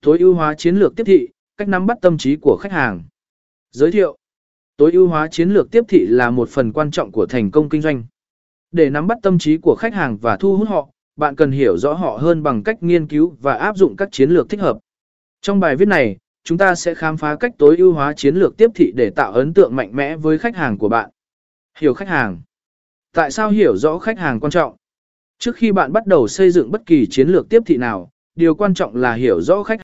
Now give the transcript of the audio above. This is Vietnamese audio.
Tối ưu hóa chiến lược tiếp thị, cách nắm bắt tâm trí của khách hàng. Giới thiệu. Tối ưu hóa chiến lược tiếp thị là một phần quan trọng của thành công kinh doanh. Để nắm bắt tâm trí của khách hàng và thu hút họ, bạn cần hiểu rõ họ hơn bằng cách nghiên cứu và áp dụng các chiến lược thích hợp. Trong bài viết này, chúng ta sẽ khám phá cách tối ưu hóa chiến lược tiếp thị để tạo ấn tượng mạnh mẽ với khách hàng của bạn. Hiểu khách hàng. Tại sao hiểu rõ khách hàng quan trọng? Trước khi bạn bắt đầu xây dựng bất kỳ chiến lược tiếp thị nào, điều quan trọng là hiểu rõ khách